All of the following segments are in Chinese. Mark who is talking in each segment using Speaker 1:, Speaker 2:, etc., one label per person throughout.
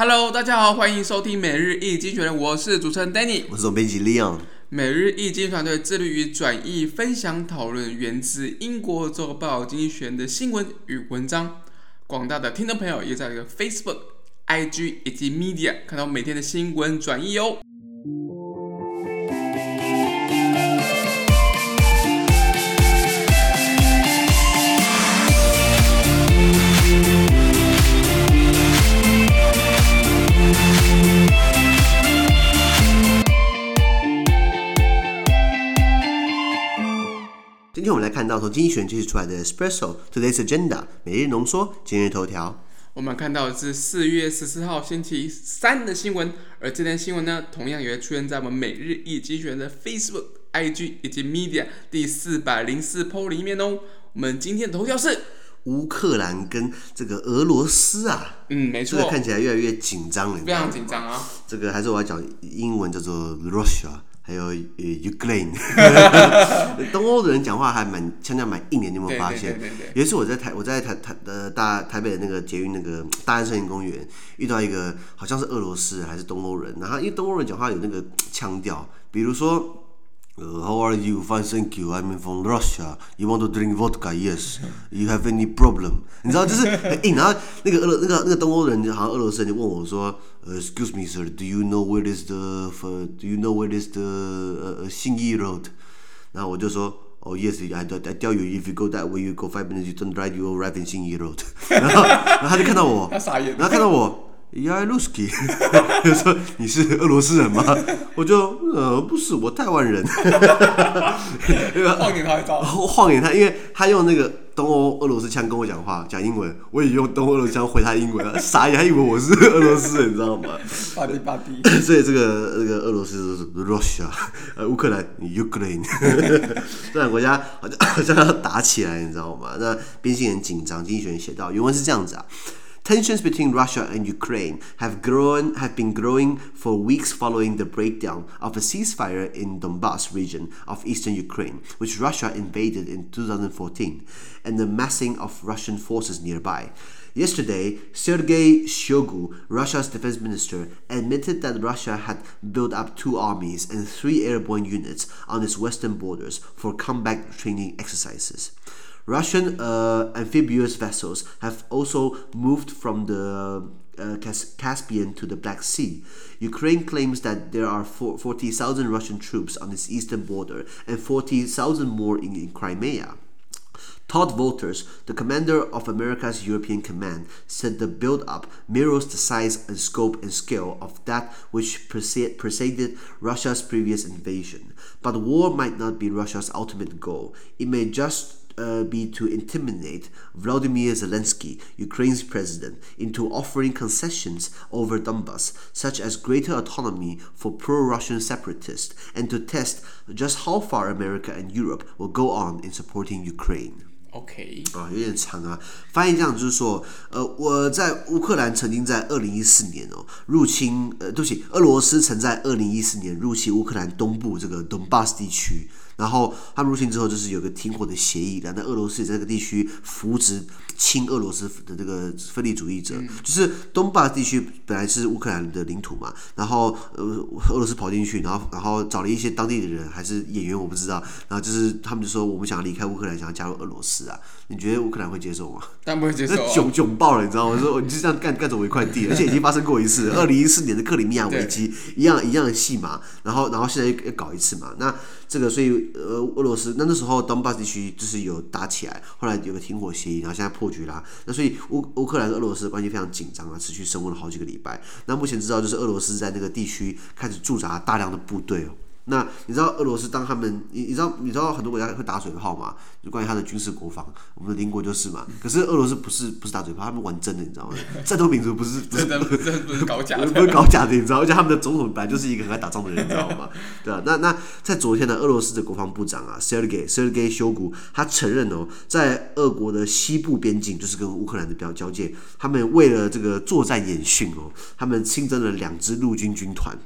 Speaker 1: Hello，大家好，欢迎收听每日易经济学人，我是主持人 Danny，
Speaker 2: 我是总编辑 Leon。
Speaker 1: 每日易经济团队致力于转译、分享、讨论源自英国周报经济学人的新闻与文章。广大的听众朋友也在这个 Facebook、IG 以及 Media 看到每天的新闻转译哦。
Speaker 2: 看到从经济学人出来的 Espresso Today's Agenda 每日浓缩今日头条。
Speaker 1: 我们看到的是四月十四号星期三的新闻，而这篇新闻呢，同样也会出现在我们每日一经济学的 Facebook、IG 以及 Media 第四百零四 PO 里面哦。我们今天的头条是
Speaker 2: 乌克兰跟这个俄罗斯啊，
Speaker 1: 嗯，没错，
Speaker 2: 这个看起来越来越紧张了，
Speaker 1: 非常紧张啊。
Speaker 2: 这个还是我要讲英文叫做 Russia。还有呃，Ukraine，东欧的人讲话还蛮腔调蛮硬的，你有没有发现？有一次我在台，我在台台呃大台北的那个捷运那个大安森林公园遇到一个好像是俄罗斯还是东欧人，然后因为东欧人讲话有那个腔调，比如说。Uh, how are you? Fine, thank you. I'm from Russia. You want to drink vodka? Yes. You have any problem? 你知道就是很硬，然后那个俄那个那个东欧人好像俄罗斯人就问我说，Excuse me, sir. Do you know where is the Do you know where is the 呃信义 road？然后我就说，Oh yes, I I tell you, if you go that way, you go five minutes, you turn right, you arrive in 信义 road。然后然后他就看到我，
Speaker 1: 他傻眼，
Speaker 2: 然后看到我。 亚鲁斯基，就说你是俄罗斯人吗？我就呃不是，我台湾人。
Speaker 1: 晃眼他一招，
Speaker 2: 晃眼他，因为他用那个东欧俄罗斯腔跟我讲话，讲英文，我也用东欧俄罗斯腔回他英文，傻眼，还以为我是俄罗斯人，你知道吗？
Speaker 1: 巴蒂巴蒂。
Speaker 2: 所以这个那个俄罗斯是 Russia，呃乌克兰 Ukraine，这两个国家好像好像要打起来，你知道吗？那边境很紧张。经济学人写到，原文是这样子啊。Tensions between Russia and Ukraine have grown have been growing for weeks following the breakdown of a ceasefire in Donbas region of eastern Ukraine, which Russia invaded in 2014, and the massing of Russian forces nearby. Yesterday, Sergei Shoigu, Russia's defense minister, admitted that Russia had built up two armies and three airborne units on its western borders for combat training exercises. Russian uh, amphibious vessels have also moved from the uh, Caspian to the Black Sea. Ukraine claims that there are 40,000 Russian troops on its eastern border and 40,000 more in, in Crimea. Todd Wolters, the commander of America's European Command, said the build-up mirrors the size and scope and scale of that which preceded Russia's previous invasion. But war might not be Russia's ultimate goal. It may just uh, be to intimidate Vladimir Zelensky, Ukraine's president, into offering concessions over Donbass, such as greater autonomy for pro Russian separatists, and to test just how far America and Europe will go on in supporting Ukraine.
Speaker 1: OK
Speaker 2: 啊，有点长啊。翻译这样就是说，呃，我在乌克兰曾经在二零一四年哦入侵，呃，对不起，俄罗斯曾在二零一四年入侵乌克兰东部这个 Donbass 地区。 然后他们入侵之后，就是有个停火的协议，然后俄罗斯也在这个地区扶植亲俄罗斯的这个分离主义者。嗯、就是东巴地区本来是乌克兰的领土嘛，然后呃俄罗斯跑进去，然后然后找了一些当地的人，还是演员我不知道，然后就是他们就说我们想要离开乌克兰，想要加入俄罗斯啊。你觉得乌克兰会接受吗？
Speaker 1: 当然不会接受、啊，
Speaker 2: 那 囧囧爆了，你知道吗？说你就这样干干走一块地，而且已经发生过一次，二零一四年的克里米亚危机一样一样的戏码，然后然后现在又搞一次嘛，那。这个，所以呃，俄罗斯那那时候东巴地区就是有打起来，后来有个停火协议，然后现在破局啦。那所以乌乌克兰跟俄罗斯的关系非常紧张啊，持续升温了好几个礼拜。那目前知道就是俄罗斯在那个地区开始驻扎大量的部队哦。那你知道俄罗斯当他们，你你知道你知道很多国家会打嘴炮嘛？就关于他的军事国防，我们的邻国就是嘛。可是俄罗斯不是不是打嘴炮，他们玩真的，你知道吗？战斗民族不是不是 不是不是搞假的，不是搞假的，你知道？而且他们的总统本来就是一个很爱打仗的人，你知道吗？对啊，那那在昨天呢，俄罗斯的国防部长啊，Sergey Sergey Shoigu，他承认哦，在俄国的西部边境，就是跟乌克兰的交交界，他们为了这个作战演训哦，他们新增了两支陆军军团，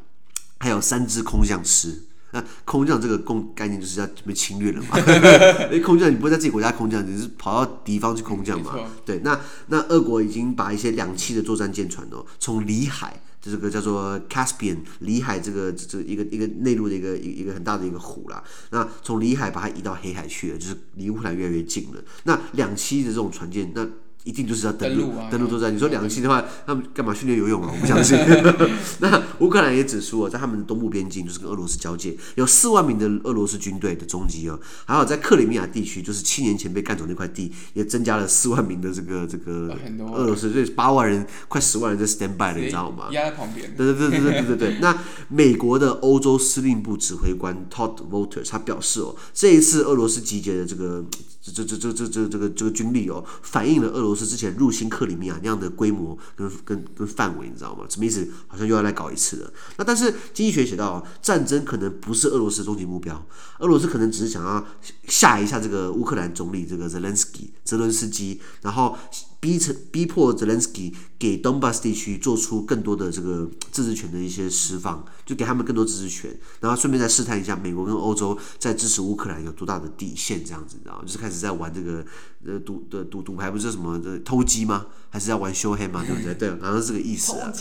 Speaker 2: 还有三支空降师。那 空降这个共概念就是要被侵略了嘛？因为空降你不会在自己国家空降，你是跑到敌方去空降嘛？对，那那俄国已经把一些两栖的作战舰船哦，从里海。这个叫做 Caspian 里海，这个这个、一个一个内陆的一个一一个很大的一个湖啦。那从里海把它移到黑海去了，就是离乌克兰越来越近了。那两栖的这种船舰，那。一定就是要登陆登陆作战。你说两心的话，他们干嘛训练游泳啊？我不相信。那乌克兰也指出哦，在他们的东部边境，就是跟俄罗斯交界，有四万名的俄罗斯军队的踪迹哦。还有在克里米亚地区，就是七年前被干走那块地，也增加了四万名的这个这个俄罗斯，所以八万人快十万人在 stand by 了，你知道吗？
Speaker 1: 压在旁
Speaker 2: 边。对对对对对对对。那美国的欧洲司令部指挥官 Todd Walters 他表示哦，这一次俄罗斯集结的这个这这这这这这个这个军力哦，反映了俄罗。是之前入侵克里米亚那样的规模跟跟跟范围，你知道吗？什么意思？好像又要来搞一次了。那但是经济学写到，战争可能不是俄罗斯终极目标，俄罗斯可能只是想要吓一下这个乌克兰总理这个泽连斯基，泽伦斯基，然后。逼成逼迫泽连斯基给东巴斯地区做出更多的这个 自治权的一些释放，就给他们更多自治权，然后顺便再试探一下美国跟欧洲在支持乌克兰有多大的底线，这样子，然后就是开始在玩这个呃赌的赌赌牌，不是什么的偷鸡吗？还是在玩 show hand 吗？对不对？对，好像是这个意思啊。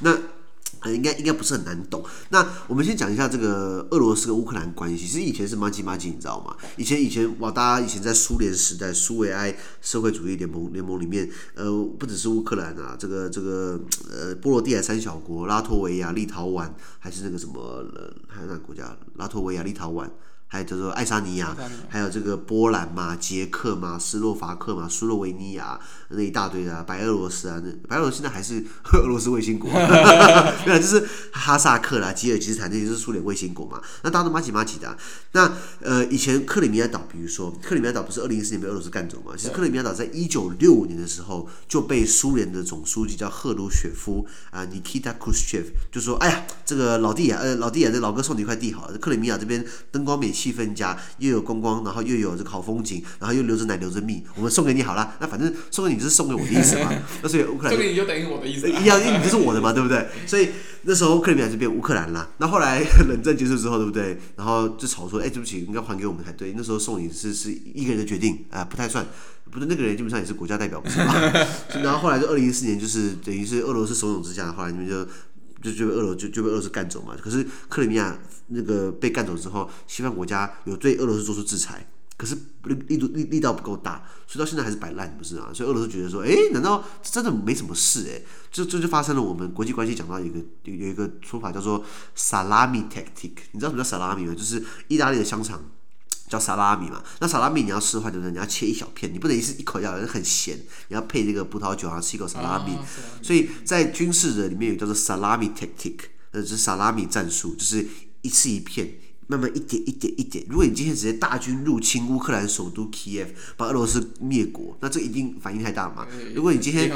Speaker 2: 偷 啊。应该应该不是很难懂。那我们先讲一下这个俄罗斯跟乌克兰关系。其实以前是麻吉麻吉，你知道吗？以前以前哇，大家以前在苏联时代，苏维埃社会主义联盟联盟里面，呃，不只是乌克兰啊，这个这个呃，波罗的海三小国，拉脱维亚、立陶宛，还是那个什么，呃，还有哪个国家？拉脱维亚、立陶宛。还有叫做爱沙尼亚，还有这个波兰嘛、捷克嘛、斯洛伐克嘛、苏洛维尼亚那一大堆的、啊，白俄罗斯啊，那白俄罗斯现在还是 俄罗斯卫星国，对啊，就是哈萨克啦、吉尔吉斯坦那些是苏联卫星国嘛。那大家都马吉马吉的、啊。那呃，以前克里米亚岛，比如说克里米亚岛不是二零一四年被俄罗斯干走嘛？其实克里米亚岛在一九六五年的时候就被苏联的总书记叫赫鲁雪夫啊，Nikita Khrushchev 就说：“哎呀，这个老弟啊，呃，老弟啊，这老哥送你一块地好了，克里米亚这边灯光美。”气氛佳，又有观光，然后又有这个好风景，然后又留着奶留着蜜，我们送给你好了。那反正送给你就是送给我的意思嘛。那所以乌克兰
Speaker 1: 送给你就等于我的意思，
Speaker 2: 一样，因为你就是我的嘛，对不对？所以那时候克里米亚就变乌克兰了。那后来冷战结束之后，对不对？然后就吵说，哎，对不起，应该还给我们才对。那时候送你是是一个人的决定啊、呃，不太算，不是那个人基本上也是国家代表，不是吧？然后后来就二零一四年，就是等于是俄罗斯怂恿之下，后来你们就。就就被俄罗就就被俄罗斯干走嘛。可是克里米亚那个被干走之后，西方国家有对俄罗斯做出制裁，可是力力度力力道不够大，所以到现在还是摆烂，不是啊？所以俄罗斯觉得说，哎，难道真的没什么事？哎，就这就，就发生了。我们国际关系讲到一个有有一个说法叫做 salami tactic，你知道什么叫 salami 吗？就是意大利的香肠。叫萨拉米嘛，那萨拉米你要吃的话，就是你要切一小片，你不能一次一口咬，很咸，你要配这个葡萄酒，然后吃一口萨拉米。啊、所以在军事的里面有叫做萨拉米 tactic，呃，就是萨拉米战术，就是一次一片，慢慢一点一点一点。如果你今天直接大军入侵乌克兰首都 Kiev，把俄罗斯灭国，那这一定反应太大嘛。如果你今天，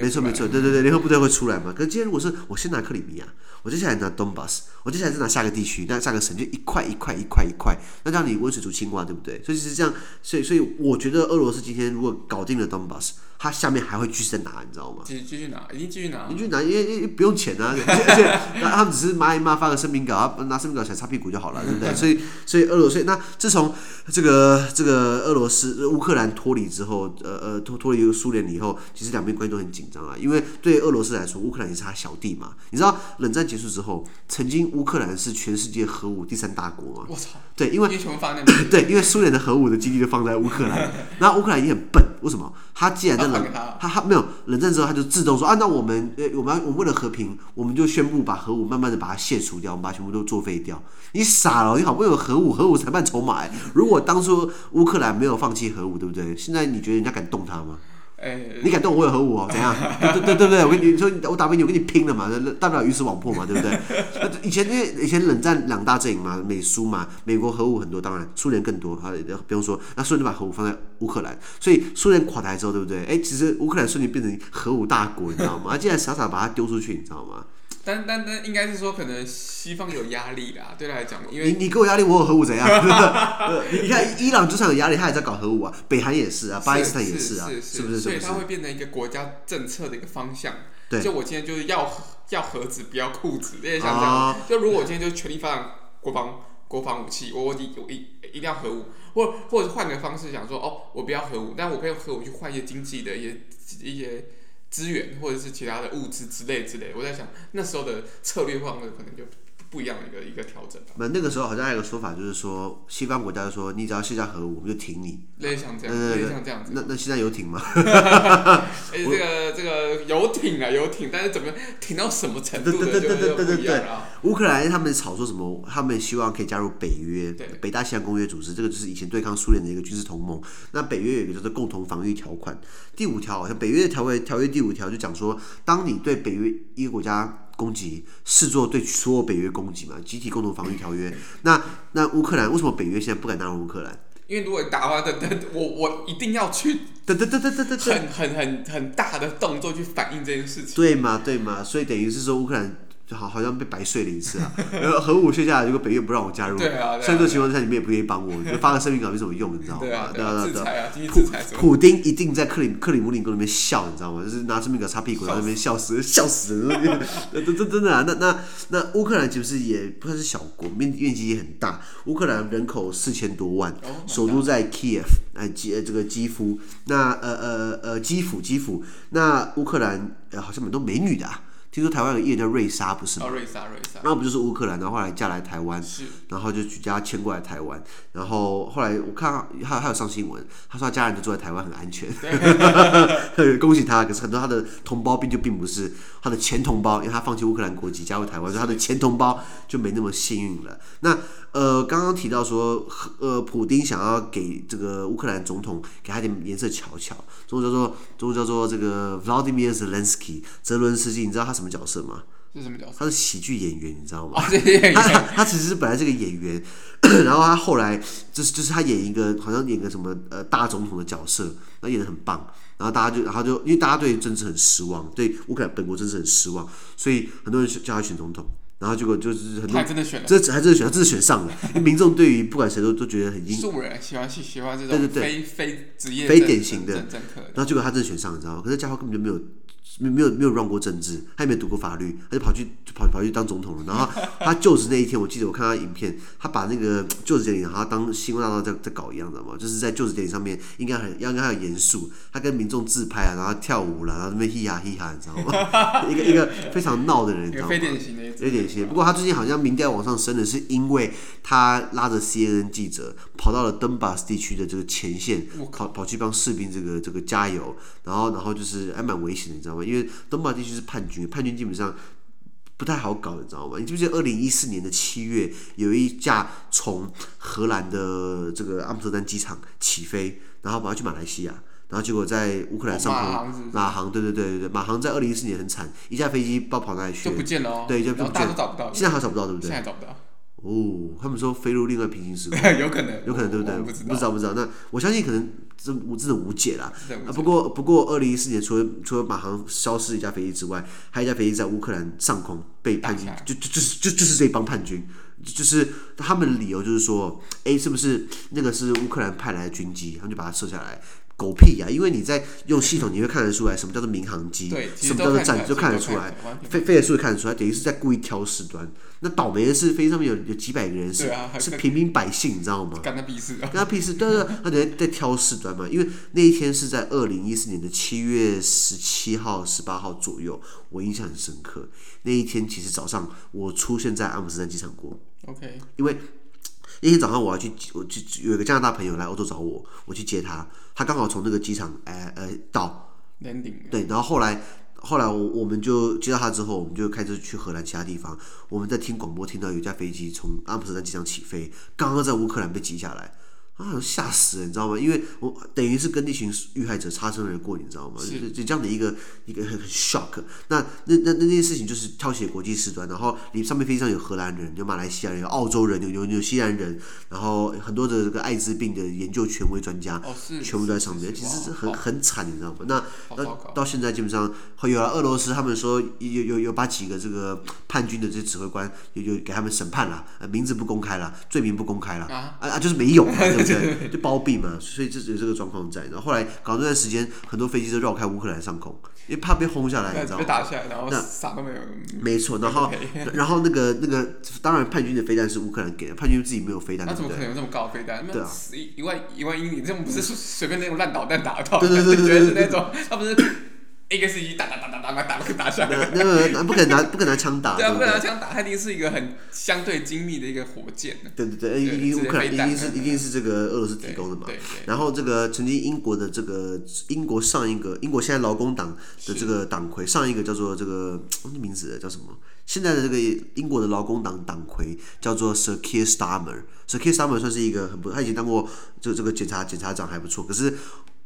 Speaker 2: 没错没错，对对对，联合部队会出来嘛。可是今天如果是我先拿克里米亚。我接下来拿东巴斯，我接下来再拿下个地区，那下个省就一块一块一块一块，那这样你温水煮青蛙，对不对？所以是这样，所以所以我觉得俄罗斯今天如果搞定了东巴斯，他下面还会继续拿，你知道吗？
Speaker 1: 继续继续拿，已经继续拿，
Speaker 2: 继续拿，因为因为不用钱啊，而且他们只是骂一骂，发个声明稿，拿声明稿起来擦屁股就好了，对不对？所以所以俄罗斯，那自从这个这个俄罗斯乌克兰脱离之后，呃呃脱脱离苏联以后，其实两边关系都很紧张啊，因为对俄罗斯来说，乌克兰也是他小弟嘛，你知道冷战。结束之后，曾经乌克兰是全世界核武第三大国嘛？我操！对，因为对，因为苏联的核武的基地就放在乌克兰，然后乌克兰也很笨，为什么？他既然在冷，他他没有冷战之后，他就自动说啊，那我们呃，我们我们为了和平，我们就宣布把核武慢慢的把它卸除掉，我们把全部都作废掉。你傻了？你好不容易有核武，核武裁判筹码哎。如果当初乌克兰没有放弃核武，对不对？现在你觉得人家敢动他吗？欸、你敢动我有核武哦？怎样？对对对对对，我跟你说，我打不赢你，我跟你拼了嘛！大不了鱼死网破嘛，对不对？以前因为以前冷战两大阵营嘛，美苏嘛，美国核武很多，当然苏联更多。好，不用说，那苏联就把核武放在乌克兰，所以苏联垮台之后，对不对？哎、欸，其实乌克兰瞬间变成核武大国，你知道吗？他竟然傻傻把它丢出去，你知道吗？
Speaker 1: 但但但应该是说，可能西方有压力啦，对他来讲，因为
Speaker 2: 你你给我压力，我有核武怎样？你看伊朗就算有压力，他也在搞核武啊，北韩也是啊，巴基斯坦也是啊，是，不是？
Speaker 1: 所以它会变成一个国家政策的一个方向。对，就我今天就是要要盒子，不要裤子，有点像这样。就如果我今天就全力发展国防国防武器，我我一我一一定要核武，或或者换个方式想说，哦，我不要核武，但我可以用核武去换一些经济的一些一些资源，或者是其他的物资之类之类。我在想那时候的策略方面可能就。不一样的一个一个调整。
Speaker 2: 那那个时候好像还有个说法，就是说西方国家就说你只要卸下核武，我们就挺你。
Speaker 1: 类似像这样，类似像这样子。
Speaker 2: 那那现在有挺吗？
Speaker 1: 哎，这个这个有挺啊，有挺，但是怎么挺到什么程度的就就不一样了。
Speaker 2: 乌克兰他们吵说什么？他们希望可以加入北约，北大西洋公约组织，这个就是以前对抗苏联的一个军事同盟。那北约有一个叫做共同防御条款，第五条好像北约的条约条约第五条就讲说，当你对北约一个国家。攻击视作对所有北约攻击嘛，集体共同防御条约。那那乌克兰为什么北约现在不敢纳入乌克兰？
Speaker 1: 因为如果你打的话，等等，我我一定要去，
Speaker 2: 对对对对对对，
Speaker 1: 很很很很大的动作去反映这件事情。
Speaker 2: 对嘛对嘛，所以等于是说乌克兰。就好，好像被白睡了一次啊！核武卸下来，如果北约不让我加入，虽然这种情况下你们也不愿意帮我，你就发个声明稿没什么用，你知道吗？
Speaker 1: 对啊，对啊，对啊，
Speaker 2: 普丁一定在克里克里姆林宫那边笑，你知道吗？就是拿声明稿擦屁股，在那边笑死，笑死人！真真真的啊！那那那乌克兰其实也不算是小国，面面积也很大。乌克兰人口四千多万，首都在 Kiev，哎基这个基辅，那呃呃呃基辅基辅，那乌克兰呃好像蛮多美女的啊。听说台湾有个艺人叫瑞莎，不是吗？
Speaker 1: 哦，瑞莎，瑞莎。
Speaker 2: 那不就是乌克兰，然后后来嫁来台湾，是然后就举家迁过来台湾，然后后来我看他他有上新闻，他说他家人都住在台湾，很安全，恭喜他。可 是很多他的同胞并就并不是他的前同胞，因为他放弃乌克兰国籍加入台湾，所以他的前同胞就没那么幸运了。那呃，刚刚提到说，呃，普丁想要给这个乌克兰总统给他点颜色瞧瞧，总统叫做总统叫做这个 Vladimir Zelensky 泽伦斯基，你知道他什么角色吗？
Speaker 1: 是什么角色？
Speaker 2: 他是喜剧演员，你知道吗？
Speaker 1: 哦、他他，
Speaker 2: 其实是本来是个演员，然后他后来就是就是他演一个好像演个什么呃大总统的角色，他演的很棒，然后大家就然后就因为大家对政治很失望，对乌克兰本国政治很失望，所以很多人叫他选总统，然后结果就是很多
Speaker 1: 还真的选了，
Speaker 2: 这还真的选，他真的选上了，因为民众对于不管谁都都觉得很
Speaker 1: 素人喜欢喜欢这种对对对非非职业
Speaker 2: 非典型的，然后结果他真的选上了，你知道吗？可是家伙根本就没有。没没有没有 run 过政治，他也没有读过法律，他就跑去就跑跑去当总统了。然后他就职那一天，我记得我看他影片，他把那个就职典礼，然后当星光大道在在搞一样的嘛，就是在就职典礼上面应该很应该很严肃，他跟民众自拍啊，然后跳舞了，然后那边嘻哈嘻哈，你知道吗？一个一个非常闹的人，你知道吗？非典型的，非典型。不过他最近好像民调往上升的是因为他拉着 CNN 记者跑到了登巴斯地区的这个前线，跑跑去帮士兵这个这个加油，然后然后就是还蛮危险的，你知道吗？因为东马地区是叛军，叛军基本上不太好搞，你知道吗？你记不记得二零一四年的七月，有一架从荷兰的这个阿姆斯特丹机场起飞，然后跑去马来西亚，然后结果在乌克兰上空，马航对对对对对，马航在二零一四年很惨，一架飞机不知道跑哪里去了，
Speaker 1: 就不见了哦，
Speaker 2: 对，就不见了，
Speaker 1: 找不到，
Speaker 2: 现在还找不到，对不对？
Speaker 1: 现在找不到。
Speaker 2: 哦，他们说飞入另外平行时空，
Speaker 1: 有可能，
Speaker 2: 有可能，对不对？不知道，不知道，不知道。那我相信可能这无真的无解啦。
Speaker 1: 解
Speaker 2: 啊，不过不过，二零一四年除了除了马航消失一架飞机之外，还有一架飞机在乌克兰上空被叛军，就就就是就就是这帮叛军，就是他们的理由就是说，哎，是不是那个是乌克兰派来的军机，他们就把它射下来。狗屁呀、啊！因为你在用系统，你会看得出来什么叫做民航机，什么叫做战机，就看得出来。飞飞的速度看得出来，等于是在故意挑事端。那倒霉的是，飞机上面有有几百个人是、啊、是平民百姓，你知道吗？干他屁事、啊！干他屁事！对对，他等于在挑事端嘛。因为那一天是在二零一四年的七月十七号、十八号左右，我印象很深刻。那一天其实早上我出现在阿姆斯特丹机场过。OK，因为。那天早上我要去，我去有一个加拿大朋友来欧洲找我，我去接他，他刚好从那个机场，哎呃到，landing，对，然后后来后来我我们就接到他之后，我们就开车去荷兰其他地方，我们在听广播听到有一架飞机从阿姆斯特丹机场起飞，刚刚在乌克兰被击下来。啊，吓死了，你知道吗？因为我等于是跟那群遇害者擦身而过，你知道吗？是就这样的一个一个很很 shock。那那那那件事情就是挑起国际事端，然后你上面飞机上有荷兰人、有马来西亚人、有澳洲人、有有纽西兰人，然后很多的这个艾滋病的研究权威专家，全部都在上面，其实是很很惨，你知道吗？那那到现在基本上有了俄罗斯，他们说有有有把几个这个叛军的这指挥官有有给他们审判了，名字不公开了，罪名不公开了，啊啊就是没有。对，就包庇嘛，所以就有这个状况在。然后后来搞这段时间，很多飞机都绕开乌克兰上空，因为怕被轰下来，你知道吗？
Speaker 1: 被打下来，然后啥都没有。
Speaker 2: 没错，然后 然后那个那个，当然叛军的飞弹是乌克兰给的，叛军自己没有飞弹，
Speaker 1: 那怎么可能有这么高的飞弹？
Speaker 2: 对啊，
Speaker 1: 一一万一万英里，这种不是随便那种烂导弹打得到？
Speaker 2: 对对对对对，
Speaker 1: 是那种，他不是。一个是一打打打打打打打打下来，
Speaker 2: 那那那不可能拿不可能拿枪打，
Speaker 1: 对啊，不可能拿枪打，它一定是一个很相对精密的一个火箭。
Speaker 2: 对对对，因为乌克兰一定是一定是这个俄罗斯提供的嘛。然后这个曾经英国的这个英国上一个英国现在劳工党的这个党魁，上一个叫做这个名字叫什么？现在的这个英国的劳工党党魁叫做 Sir Keir Starmer，Sir Keir Starmer 算是一个很不，他以前当过这这个检察检察长还不错，可是。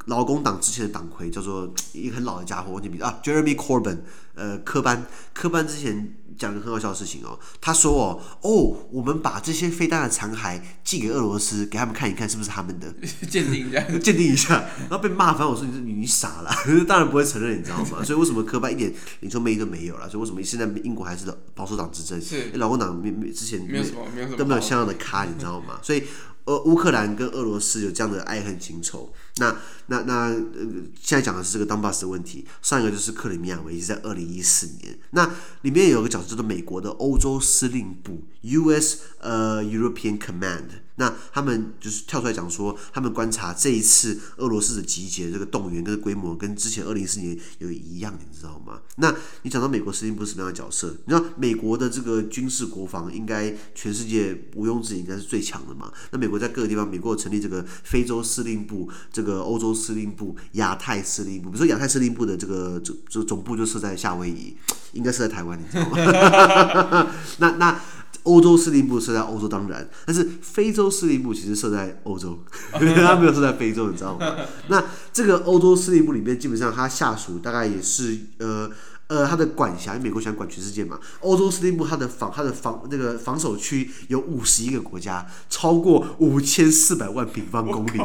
Speaker 2: 劳工党之前的党魁叫做 一个很老的家伙，忘记名字啊，Jeremy Corbyn，呃，科班，科班之前讲个很好笑的事情哦，他说哦，哦，我们把这些飞弹的残骸寄给俄罗斯，给他们看一看是不是他们的，
Speaker 1: 鉴定一下，
Speaker 2: 鉴定一下，然后被骂翻，我说你你傻了，当然不会承认，你知道吗？所以为什么科班一点领袖魅力都没有了？所以为什么现在英国还是保守党执政？是，劳工党没没之前没有什么没有什么都没有像样的咖，你知道吗？所以。呃，乌克兰跟俄罗斯有这样的爱恨情仇。那、那、那，呃，现在讲的是这个当巴斯的问题。上一个就是克里米亚危机，在二零一四年。那里面有个角色叫做美国的欧洲司令部 （U.S. 呃 European Command）。那他们就是跳出来讲说，他们观察这一次俄罗斯的集结这个动员跟规模跟之前二零一四年有一样，你知道吗？那你讲到美国司令部什么样的角色？你知道美国的这个军事国防应该全世界毋庸置疑应该是最强的嘛？那美国在各个地方，美国成立这个非洲司令部、这个欧洲司令部、亚太司令部。比如说亚太司令部的这个总总总部就设在夏威夷，应该设在台湾，你知道吗？那 那。欧洲司令部设在欧洲，当然，但是非洲司令部其实设在欧洲，他没有设在非洲，你知道吗？那这个欧洲司令部里面，基本上他下属大概也是呃呃，他的管辖，美国想管全世界嘛。欧洲司令部他的防他的防那个防守区有五十一个国家，超过五千四百万平方公里，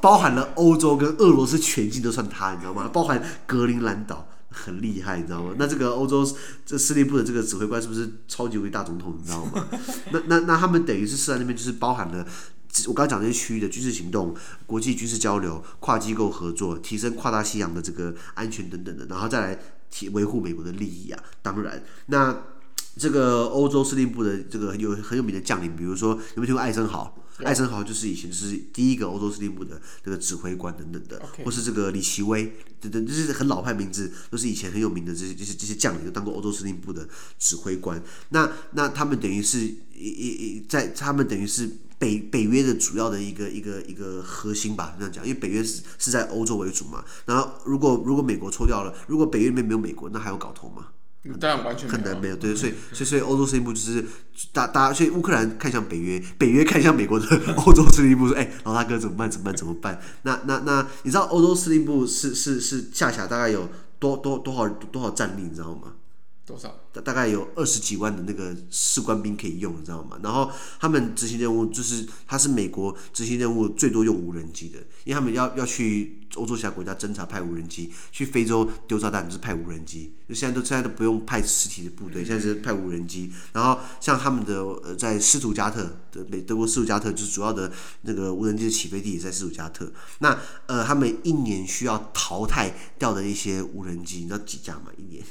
Speaker 2: 包含了欧洲跟俄罗斯全境都算他，你知道吗？包含格陵兰岛。很厉害，你知道吗？那这个欧洲这司令部的这个指挥官是不是超级无敌大总统？你知道吗？那那那他们等于是设在那边，就是包含了我刚刚讲那些区域的军事行动、国际军事交流、跨机构合作、提升跨大西洋的这个安全等等的，然后再来提维护美国的利益啊。当然，那这个欧洲司令部的这个很有很有名的将领，比如说有没有听过艾森豪？艾森豪就是以前就是第一个欧洲司令部的这个指挥官等等的.或是这个李奇微等等，就是很老派名字，都是以前很有名的这些这些这些将领，都当过欧洲司令部的指挥官。那那他们等于是一一一在他们等于是北北约的主要的一个一个一个核心吧，这样讲，因为北约是是在欧洲为主嘛。然后如果如果美国抽掉了，如果北约里面没有美国，那还有搞头吗？
Speaker 1: 当然完全
Speaker 2: 很难没有，对，所以所以所以欧洲司令部就是大大家，所以乌克兰看向北约，北约看向美国的 欧洲司令部说，哎，老大哥怎么办？怎么办？怎么办？那那那，你知道欧洲司令部是是是下辖大概有多多多少多少战力，你知道吗？
Speaker 1: 多少？
Speaker 2: 大大概有二十几万的那个士官兵可以用，你知道吗？然后他们执行任务就是，他是美国执行任务最多用无人机的，因为他们要要去欧洲其他国家侦察派无人机，去非洲丢炸弹就是派无人机，就现在都现在都不用派实体的部队，现在是派无人机。然后像他们的呃在斯图加特的美德国斯图加特就是主要的那个无人机的起飞地也在斯图加特。那呃他们一年需要淘汰掉的一些无人机，你知道几架吗？一年？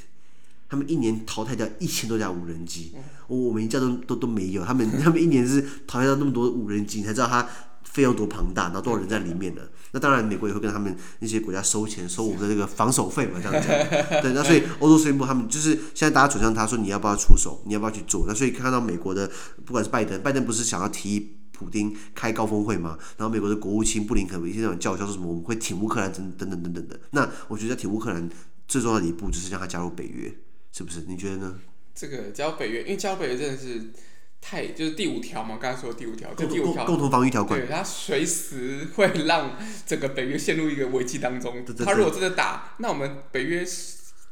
Speaker 2: 他们一年淘汰掉一千多架无人机，我我们一架都都都没有。他们 他们一年是淘汰掉那么多无人机，你才知道它费用多庞大，然后多少人在里面的。那当然，美国也会跟他们那些国家收钱，收我们的这个防守费嘛，这样子。对，那所以欧洲司令部他们就是现在大家转向他说，你要不要出手，你要不要去做？那所以看到美国的不管是拜登，拜登不是想要提议普丁开高峰会嘛？然后美国的国务卿布林肯一天到晚叫嚣说什么我们会挺乌克兰等等等等等的。那我觉得挺乌克兰最重要的一步就是让他加入北约。是不是？你觉得呢？
Speaker 1: 这个加入北约，因为加入北约真的是太就是第五条嘛，刚才说的第五条，就第五条
Speaker 2: 共同防御条款，
Speaker 1: 对，它随时会让整个北约陷入一个危机当中。他如果真的打，那我们北约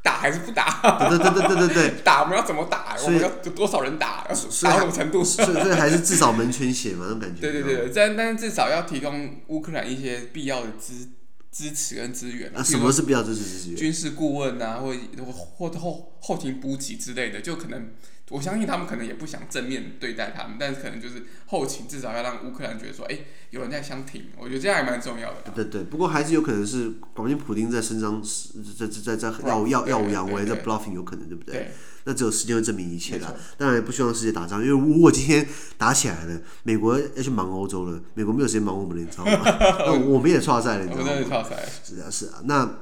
Speaker 1: 打还是不打？
Speaker 2: 对对对对对对，
Speaker 1: 打我们要怎么打？我们要有多少人打？要 打到什么程度？
Speaker 2: 所以所以还是至少门全血嘛，那种感觉。
Speaker 1: 对对对，但但是至少要提供乌克兰一些必要的资。支持跟资源
Speaker 2: 啊，什么是必要支持资源？
Speaker 1: 军事顾问啊，或或或后后勤补给之类的，就可能我相信他们可能也不想正面对待他们，但是可能就是后勤至少要让乌克兰觉得说，哎、欸，有人在相挺，我觉得这样还蛮重要的、啊。
Speaker 2: 对对，不过还是有可能是广进普丁在伸张，在在在在耀耀耀武扬威，在 bluffing 有可能，对不对？对那只有时间会证明一切了。当然也不希望世界打仗，因为如果今天打起来了，美国要去忙欧洲了，美国没有时间忙我们了，你知道吗？那我们也剉赛了，你知道吗？是啊是啊，那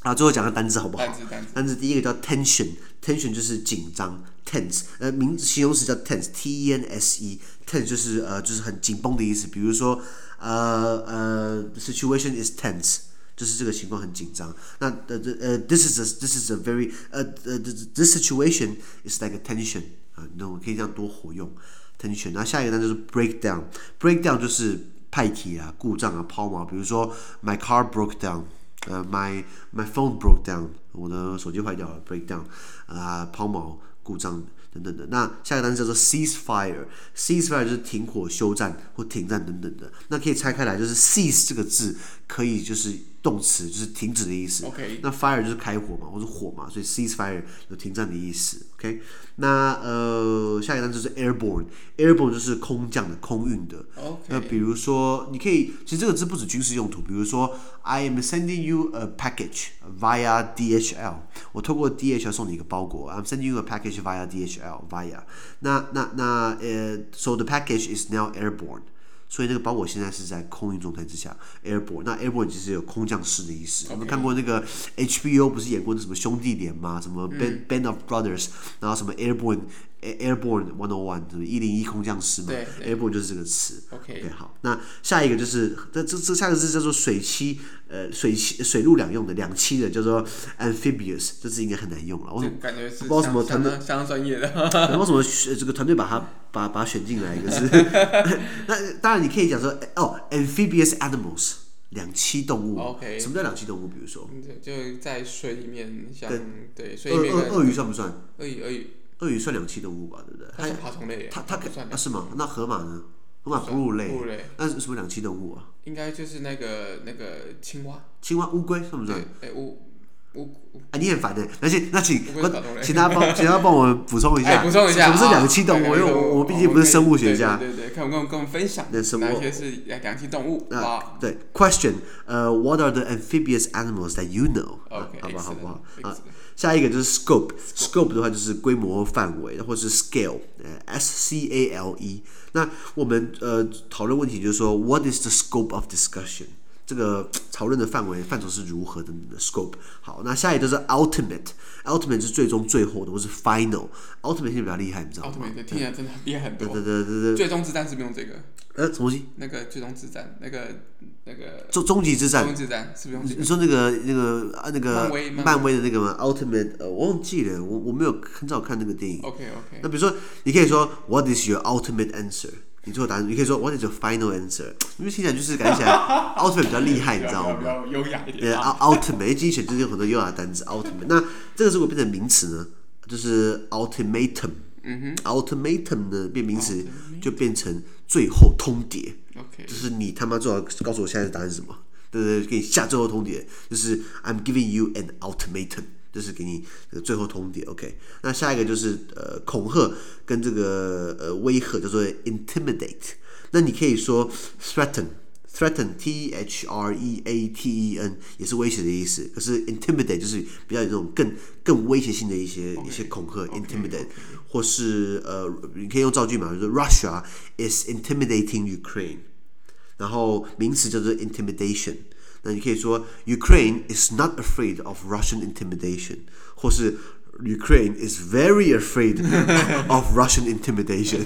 Speaker 2: 啊最后讲个单字好不好？单字单字，单字第一个叫 tension，tension 就是紧张，tense 呃名形容词叫 tense，t e n s e，tense 就是呃就是很紧绷的意思。比如说呃呃，the situation is tense。就是这个情况很紧张。那呃呃，this is a this is a very 呃呃，this situation is like a tension 啊，那我可以这样多活用 tension。那下一个呢就是 breakdown，breakdown 就是派体啊、故障啊、抛锚。比如说 my car broke down，呃，my my phone broke down，我的手机坏掉了，breakdown 啊，抛锚、故障等等的。那下一个单词叫做 ceasefire，ceasefire 就是停火、休战或停战等等的。那可以拆开来，就是 cease 这个字可以就是。动词就是停止的意思。OK，那 fire 就是开火嘛，或者火嘛，所以 cease fire 有停战的意思。OK，那呃，下一个单词是 airborne，airborne 就是空降的、空运的。OK，那比如说，你可以，其实这个字不止军事用途，比如说，I am sending you a package via DHL，我透过 DHL 送你一个包裹。I'm sending you a package via DHL via，那那那呃，so the package is now airborne。所以那个包裹现在是在空运状态之下，airborne。那 airborne 其实有空降师的意思。我们看过那个 HBO 不是演过那什么兄弟连吗？什么 Band、嗯、Band of Brothers，然后什么 airborne。Airborne One O One，就是一零一空降师嘛。，Airborne 就是这个词。OK，好，那下一个就是，这这这下一个字叫做水栖，呃，水栖水陆两用的两栖的，叫做 Amphibious，这字应该很难用了。我感觉是不知道什么团队相当专业的。为什么这个团队把它把把它选进来？就是 那当然你可以讲说，哦，Amphibious Animals，两栖动物。OK，什么叫两栖动物？比如说，
Speaker 1: 就在水里面，像对水里面。
Speaker 2: 鳄鳄鱼算不算？
Speaker 1: 鳄鱼，鳄鱼。
Speaker 2: 鳄鱼算两栖动物吧，对不对？
Speaker 1: 它是爬虫类。
Speaker 2: 它它可啊是吗？那河马呢？河马哺乳类。哺乳类。那是什么两栖动物啊？
Speaker 1: 应该就是那个那个青蛙。
Speaker 2: 青蛙、乌龟算不算？
Speaker 1: 哎乌乌
Speaker 2: 啊，你很烦的。那请那请请他帮 请他帮我们补充一下。
Speaker 1: 补充一下。
Speaker 2: 什么是两栖动物？因为我我毕竟不是生物学家。
Speaker 1: 对对，看我跟我跟我们分享哪些是两两栖动物啊？
Speaker 2: 对，Question，呃，What are the amphibious animals that you know？好吧，好不好？啊。下一个就是 scope，scope 的话就是规模范围，或者是 scale，呃，S C A L E。那我们呃讨论问题就是说，What is the scope of discussion？这个讨论的范围范畴是如何的？scope。好，那下一个就是 ultimate，ultimate 是最终最后的，或是 final。ultimate 听起来比较厉害，你知道吗
Speaker 1: ？ultimate 听起来真的厉害很多。
Speaker 2: 对对对对对。
Speaker 1: 最终之战是不是用这个？
Speaker 2: 呃，什么东西？
Speaker 1: 那个最终之战，那个那个
Speaker 2: 终终极之战，
Speaker 1: 终极之战是不是用这个？
Speaker 2: 你说那个那个啊那个漫威漫威的那个吗？Ultimate，呃，我忘记了，我我没有很早看那个电影。
Speaker 1: OK OK。
Speaker 2: 那比如说，你可以说 What is your ultimate answer？你最后答案，你可以说 What is your final answer？因为听起来就是感觉起来 Ultimate 比较厉害，你知道吗？
Speaker 1: 比较优雅一点。
Speaker 2: 对，Ultimate 精选就是有很多优雅的单词，Ultimate。那这个如果变成名词呢，就是 Ultimatum。嗯哼，ultimatum 呢变名词就变成最后通牒，Okay. 就是你他妈最好告诉我现在的答案是什么？对对对，给你下最后通牒，就是 I'm giving you an ultimatum，就是给你最后通牒。OK，那下一个就是呃恐吓跟这个呃威吓叫做 intimidate，那你可以说 threaten。Threaten, T H R E A T E N，也是威胁的意思。可是 intimidate 就是比较有那种更更威胁性的一些.一些恐吓。intimidate，Okay. 或是呃，你可以用造句嘛，就是 Russia is intimidating Ukraine。然后名词叫做 intimidation。那你可以说 Ukraine is not afraid of Russian intimidation，或是 Ukraine is very afraid of Russian intimidation。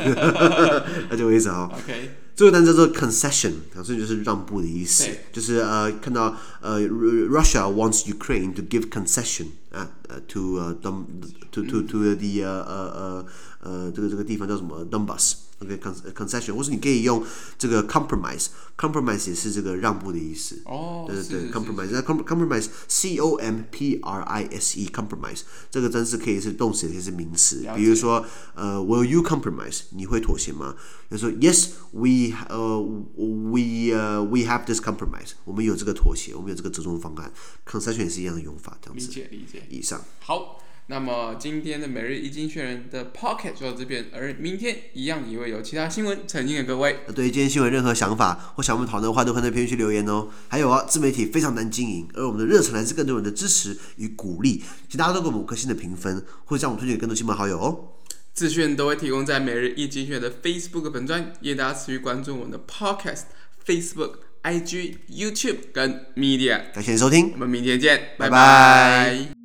Speaker 2: 那就为啥啊？Okay. 这个单词叫做 concession，所以就是让步的意思，对就是呃看到呃 Russia wants Ukraine to give concession 啊呃 to 呃 Don to to to the 呃呃呃呃这个这个地方叫什么 Donbas。 OK concession，或是你可以用这个 compromise，compromise 也是这个让步的意思。哦，对对对，compromise，那 compromise，C O M P R I S E，compromise 这个真是可以是动词，也可以是名词。比如说，呃，Will you compromise？你会妥协吗？比如说，Yes，we，呃，we，呃，we have this compromise。我们有这个妥协，我们有这个折中方案。concession 也是一样的用法，这样子。理解理解。以上。
Speaker 1: 好。那么今天的每日一经济学人的 Pocket 就到这边，而明天一样也会有其他新闻呈现给各位。
Speaker 2: 对于今天新闻任何想法或想我们讨论的话，都可以在评论区留言哦。还有啊，自媒体非常难经营，而我们的热忱来自更多人的支持与鼓励，请大家都给我们五颗星的评分，或者将我们推荐给更多亲朋好友哦。
Speaker 1: 资讯都会提供在每日一经济学人的 Facebook 本专，也大家持续关注我们的 Podcast、Facebook、IG、YouTube 跟 Media。
Speaker 2: 感谢收听，
Speaker 1: 我们明天见，拜拜。
Speaker 2: 拜拜。